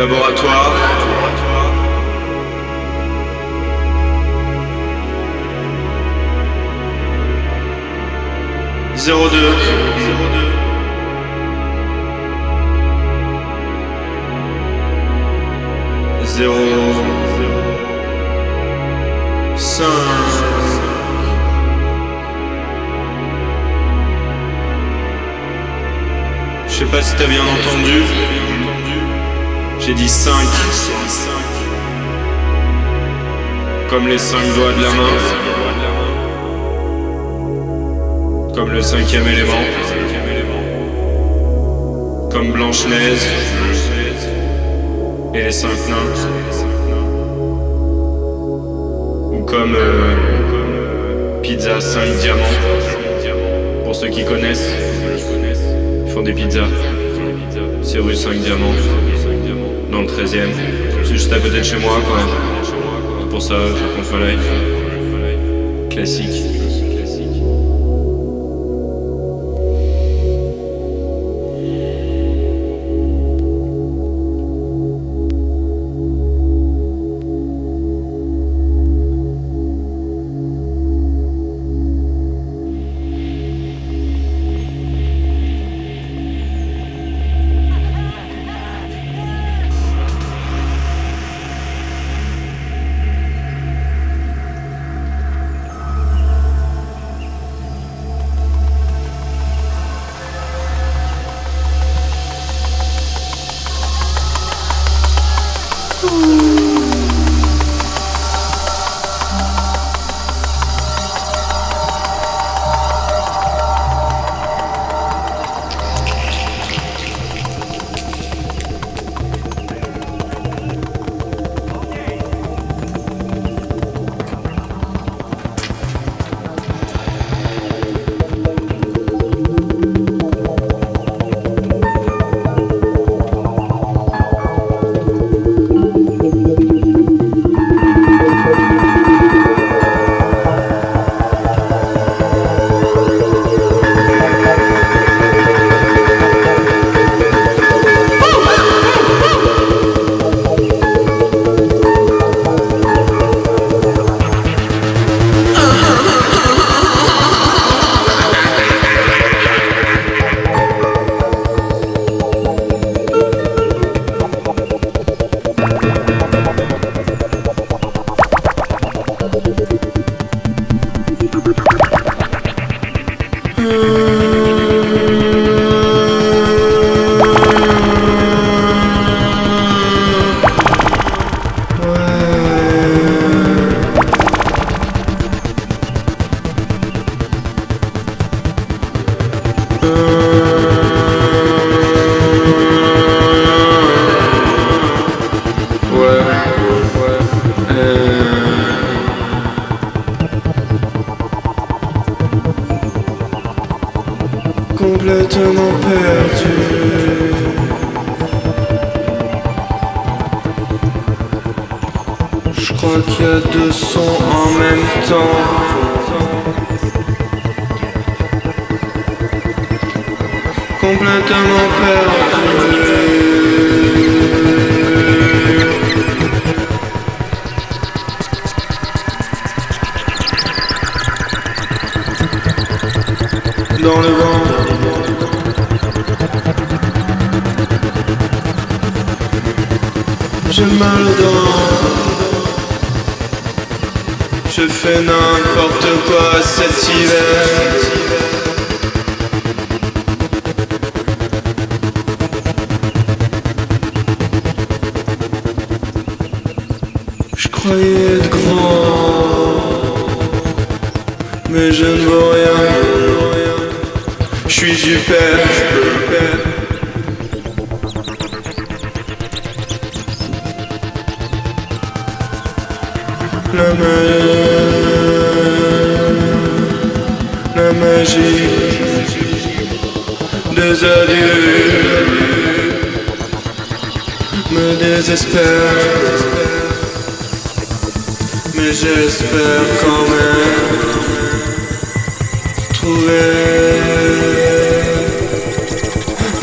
laboratoires Pizza. C'est rue 5 Diamants. Dans le 13 e C'est juste à côté de chez moi, quoi. C'est pour ça, je raconte ma life. Classique.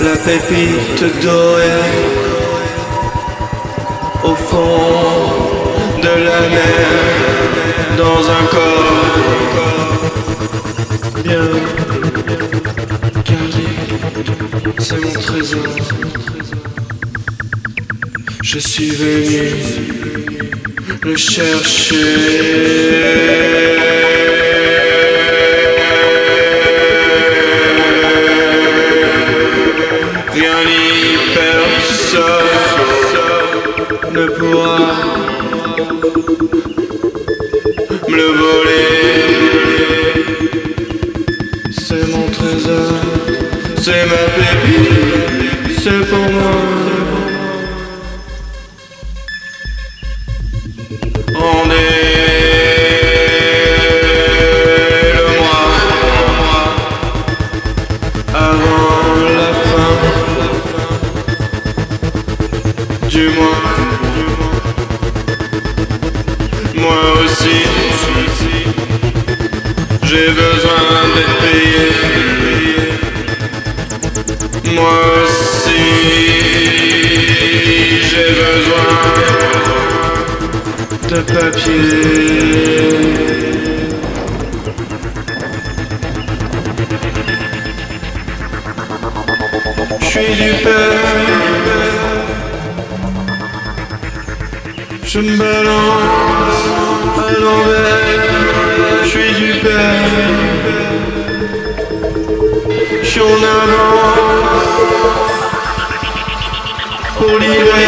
La pépite dorée au fond de la mer dans un corps bien gardé. C'est mon trésor. Je suis venu le chercher. Rien ni personne ne pourra me le voler. C'est mon trésor, c'est ma pépite, c'est pour Je me balance à l'envers. Je suis du père. Je suis en avance pour l'hiver.